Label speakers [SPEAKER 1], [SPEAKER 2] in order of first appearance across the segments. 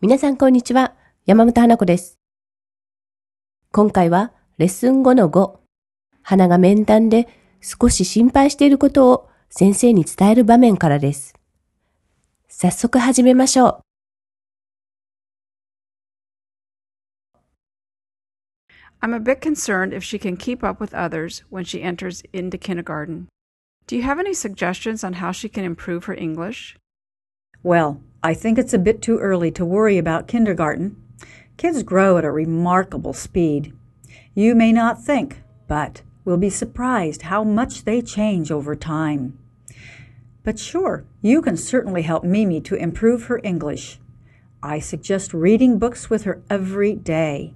[SPEAKER 1] 皆さんこんにちは。山本花子です。今回はレッスン5の5。花が面談で少し心配していることを先生に伝える場面からです。早速始めましょう。
[SPEAKER 2] I'm a bit concerned if she can keep up with others when she enters into kindergarten. Do you have any suggestions on how she can improve her English?
[SPEAKER 3] Well, I think it's a bit too early to worry about kindergarten. Kids grow at a remarkable speed. You may not think, but will be surprised how much they change over time. But sure, you can certainly help Mimi to improve her English. I suggest reading books with her every day.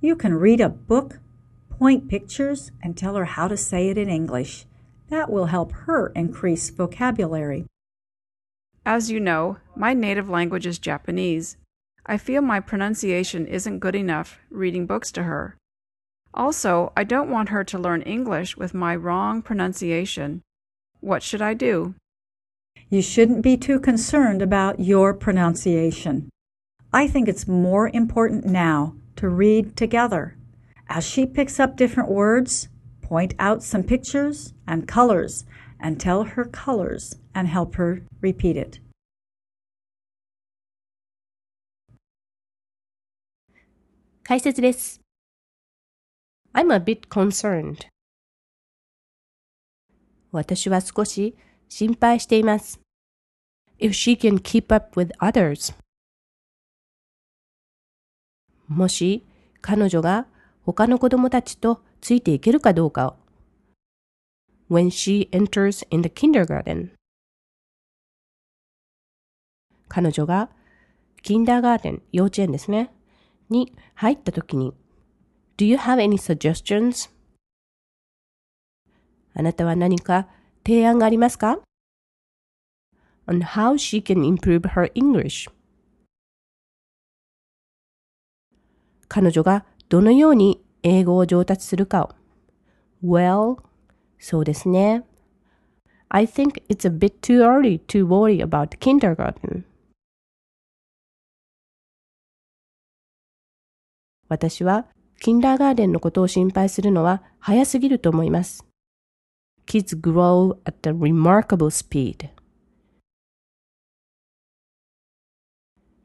[SPEAKER 3] You can read a book, point pictures, and tell her how to say it in English. That will help her increase vocabulary.
[SPEAKER 2] As you know, my native language is Japanese. I feel my pronunciation isn't good enough reading books to her. Also, I don't want her to learn English with my wrong pronunciation. What should I do?
[SPEAKER 3] You shouldn't be too concerned about your pronunciation. I think it's more important now to read together. As she picks up different words, point out some pictures and colors and tell her colors and help her repeat it.
[SPEAKER 1] 解説です。I'm a bit concerned. 私は少し心配しています。If she can keep up with others. もし彼女が他の子供たちとついていけるかどうかを。When she enters in the kindergarten. 彼女がキンダーガーデン、幼稚園ですね。に入ったときに、Do you have any suggestions? あなたは何か提案がありますか ?on how she can improve her English. 彼女がどのように英語を上達するかを。Well, そうですね。I think it's a bit too early to worry about kindergarten. 私はキンダーガーデンのことを心配するのは早すぎると思います。Kids grow at a remarkable speed.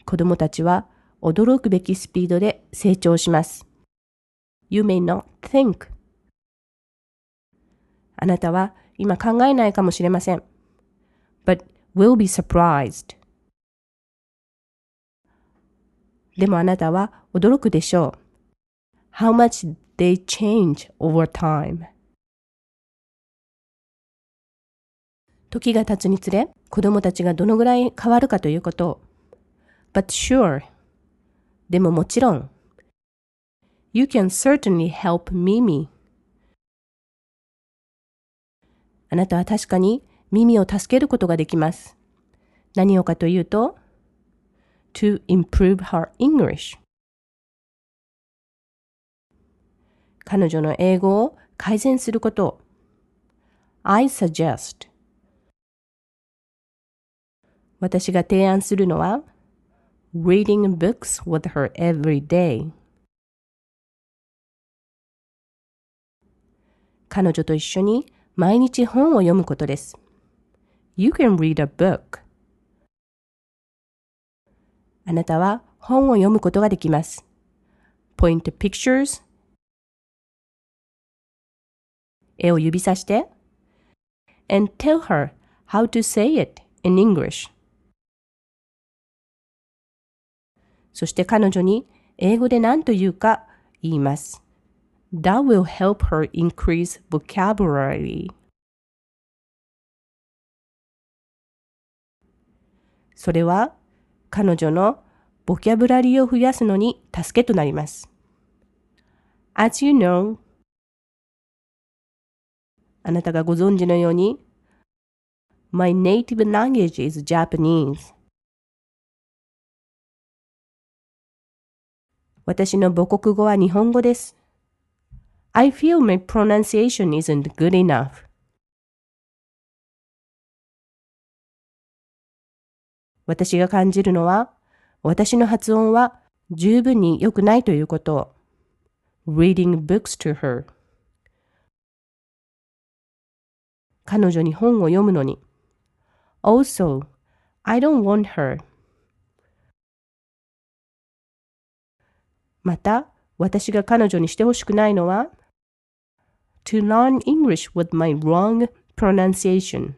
[SPEAKER 1] 子供たちは驚くべきスピードで成長します。You may not think. あなたは今考えないかもしれません。But will be surprised. でもあなたは驚くでしょう。How much they change over time. 時が経つにつれ、子供たちがどのぐらい変わるかということを。But sure. でももちろん。You can certainly help Mimi. あなたは確かに耳を助けることができます。何をかというと、to improve her English. 彼女の英語を改善すること。I suggest. 私が提案するのは、reading books with her every day. 彼女と一緒に毎日本を読むことです。You can read a book. あなたは本を読むことができます。Point to pictures. 絵を指さして。And tell her how to say it in English. そして彼女に英語で何と言うか言います。That will help her increase vocabulary. それは彼女のボキャブラリーを増やすのに助けとなります。As you know, あなたがご存知のように、My native language is Japanese. 私の母国語は日本語です。I feel my pronunciation isn't good enough. 私が感じるのは、私の発音は十分に良くないということを。reading books to her 彼女に本を読むのに。also, I don't want her また、私が彼女にしてほしくないのは to learn English with my wrong pronunciation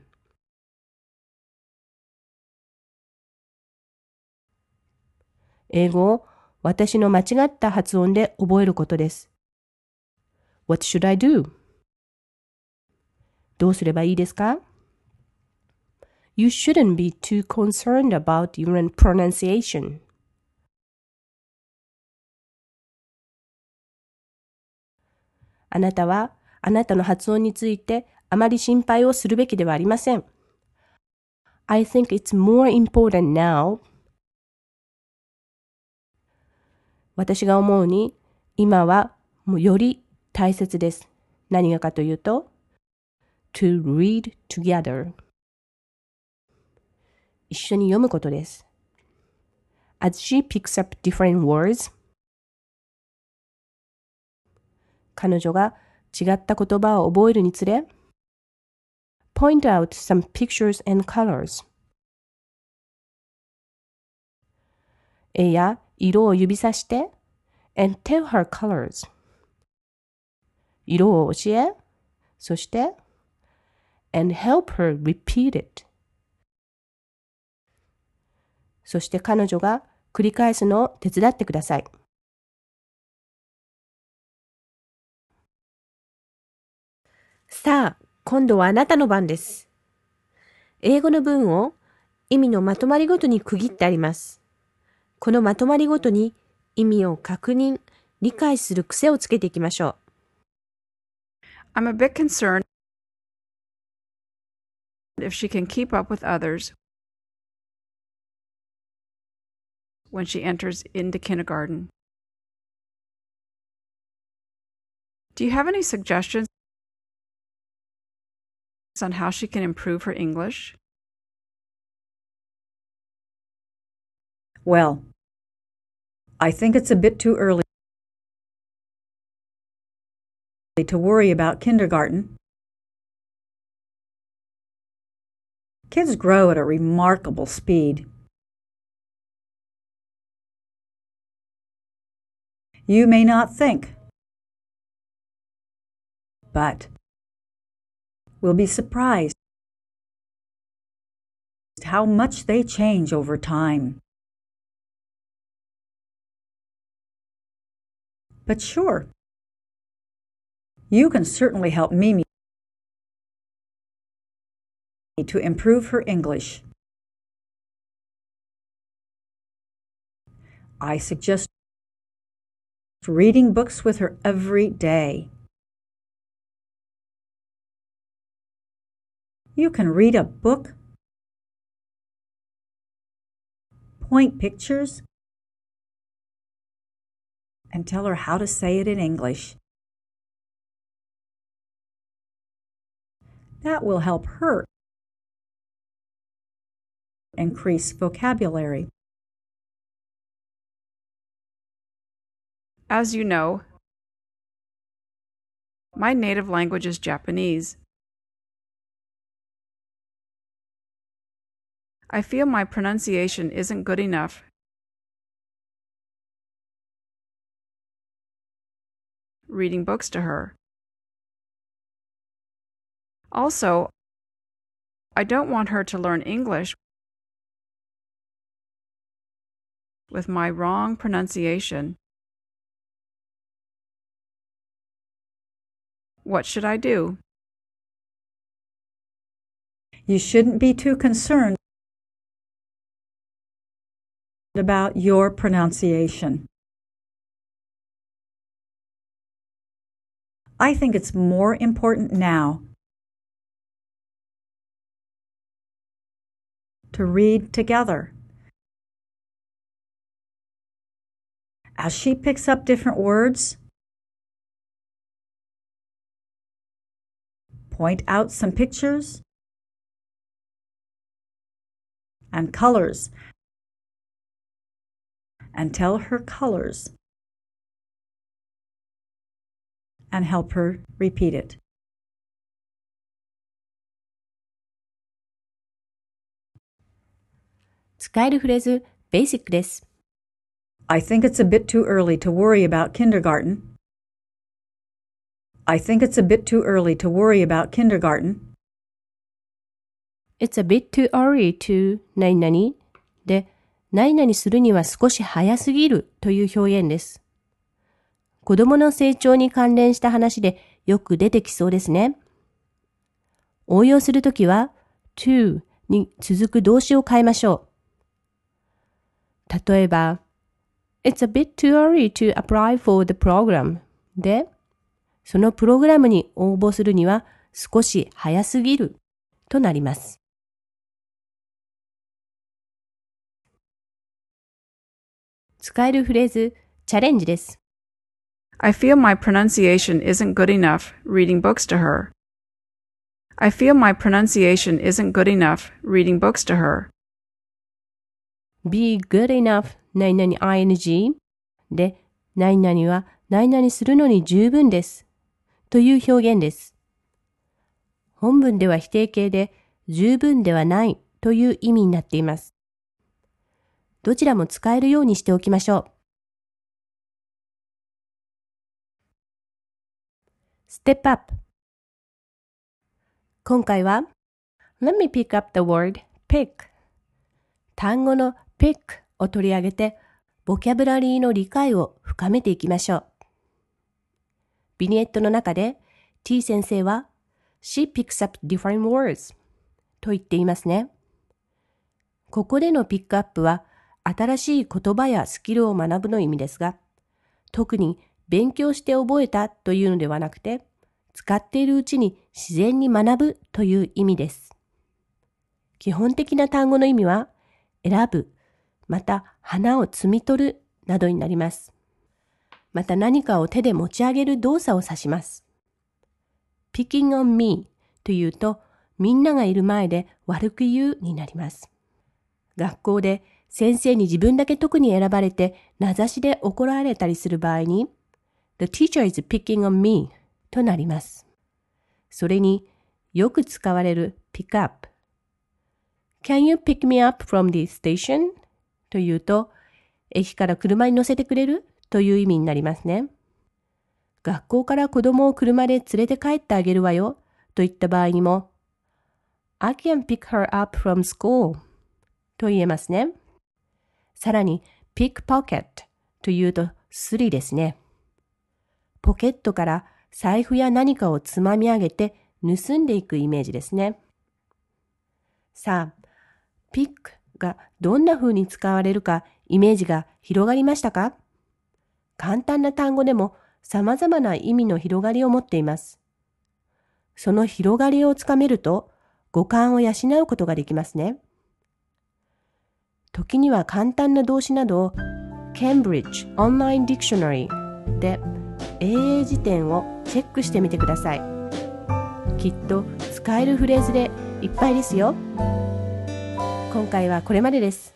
[SPEAKER 1] 英語を私の間違った発音で覚えることです。What should I do? どうすればいいですか ?You shouldn't be too concerned about your pronunciation. あなたはあなたの発音についてあまり心配をするべきではありません。I think it's more important now 私が思うに、今はもうより大切です。何がかというと、to read together 一緒に読むことです。As she picks up different words 彼女が違った言葉を覚えるにつれ point out some pictures and colors 絵や色を指さして and tell her colors 色を教えそして and help her repeat it そして彼女が繰り返すのを手伝ってください。さあ、今度はあなたの番です。英語の文を意味のまとまりごとに区切ってあります。このまとまりごとに意味を確認、理解する癖をつけていきましょ
[SPEAKER 2] う。I'm a bit concerned if she can keep up with others when she enters into kindergarten. Do you have any suggestions on how she can improve her English?
[SPEAKER 3] Well, I think it's a bit too early to worry about kindergarten. Kids grow at a remarkable speed. You may not think, but will be surprised how much they change over time. But sure, you can certainly help Mimi to improve her English. I suggest reading books with her every day. You can read a book, point pictures, and tell her how to say it in English. That will help her increase vocabulary.
[SPEAKER 2] As you know, my native language is Japanese. I feel my pronunciation isn't good enough reading books to her. Also, I don't want her to learn English with my wrong pronunciation. What should I do?
[SPEAKER 3] You shouldn't be too concerned about your pronunciation. I think it's more important now to read together. As she picks up different words, point out some pictures and colors and tell her colors and help her repeat it.
[SPEAKER 1] 使えるフレーズ、ベーシックです。
[SPEAKER 3] I think it's a bit too early to worry about kindergarten. I think it's a bit too early to worry about kindergarten.
[SPEAKER 1] It's a bit too early to 何々で、何々するには少し早すぎるという表現です。 子供の成長に関連した話でよく出てきそうですね。応用するときは to に続く動詞を変えましょう。例えば、It's a bit too early to apply for the program で、そのプログラムに応募するには少し早すぎるとなります。使えるフレーズ、チャレンジです。
[SPEAKER 2] I feel my pronunciation isn't good enough reading books to her. I feel my pronunciation isn't good enough reading books to her.
[SPEAKER 1] be good enough 何々 ing で、何々は何々するのに十分です。という表現です。本文では否定形で十分ではないという意味になっています。どちらも使えるようにしておきましょう。Step up 今回は Let me pick up the word pick 単語の pick を取り上げて、ボキャブラリーの理解を深めていきましょう。ビニエットの中で T 先生は She picks up different words と言っていますね。ここでのピックアップは新しい言葉やスキルを学ぶの意味ですが、特に勉強して覚えたというのではなくて、使っているうちに自然に学ぶという意味です。基本的な単語の意味は、選ぶ、また花を摘み取るなどになります。また何かを手で持ち上げる動作を指します。picking on me というと、みんながいる前で悪く言うになります。学校で先生に自分だけ特に選ばれて名指しで怒られたりする場合に、The teacher is picking on me となります。それによく使われる pick up。Can you pick me up from the station? というと、駅から車に乗せてくれるという意味になりますね。学校から子供を車で連れて帰ってあげるわよといった場合にも、I can pick her up from school と言えますね。さらに、pick pocket というとスリですね。ポケットから財布や何かをつまみ上げて盗んでいくイメージですね。さあ、ピックがどんな風に使われるかイメージが広がりましたか？簡単な単語でも様々な意味の広がりを持っています。その広がりをつかめると五感を養うことができますね。時には簡単な動詞などを Cambridge Online Dictionary で英英辞典をチェックしてみてください。きっと使えるフレーズでいっぱいですよ。今回はこれまでです。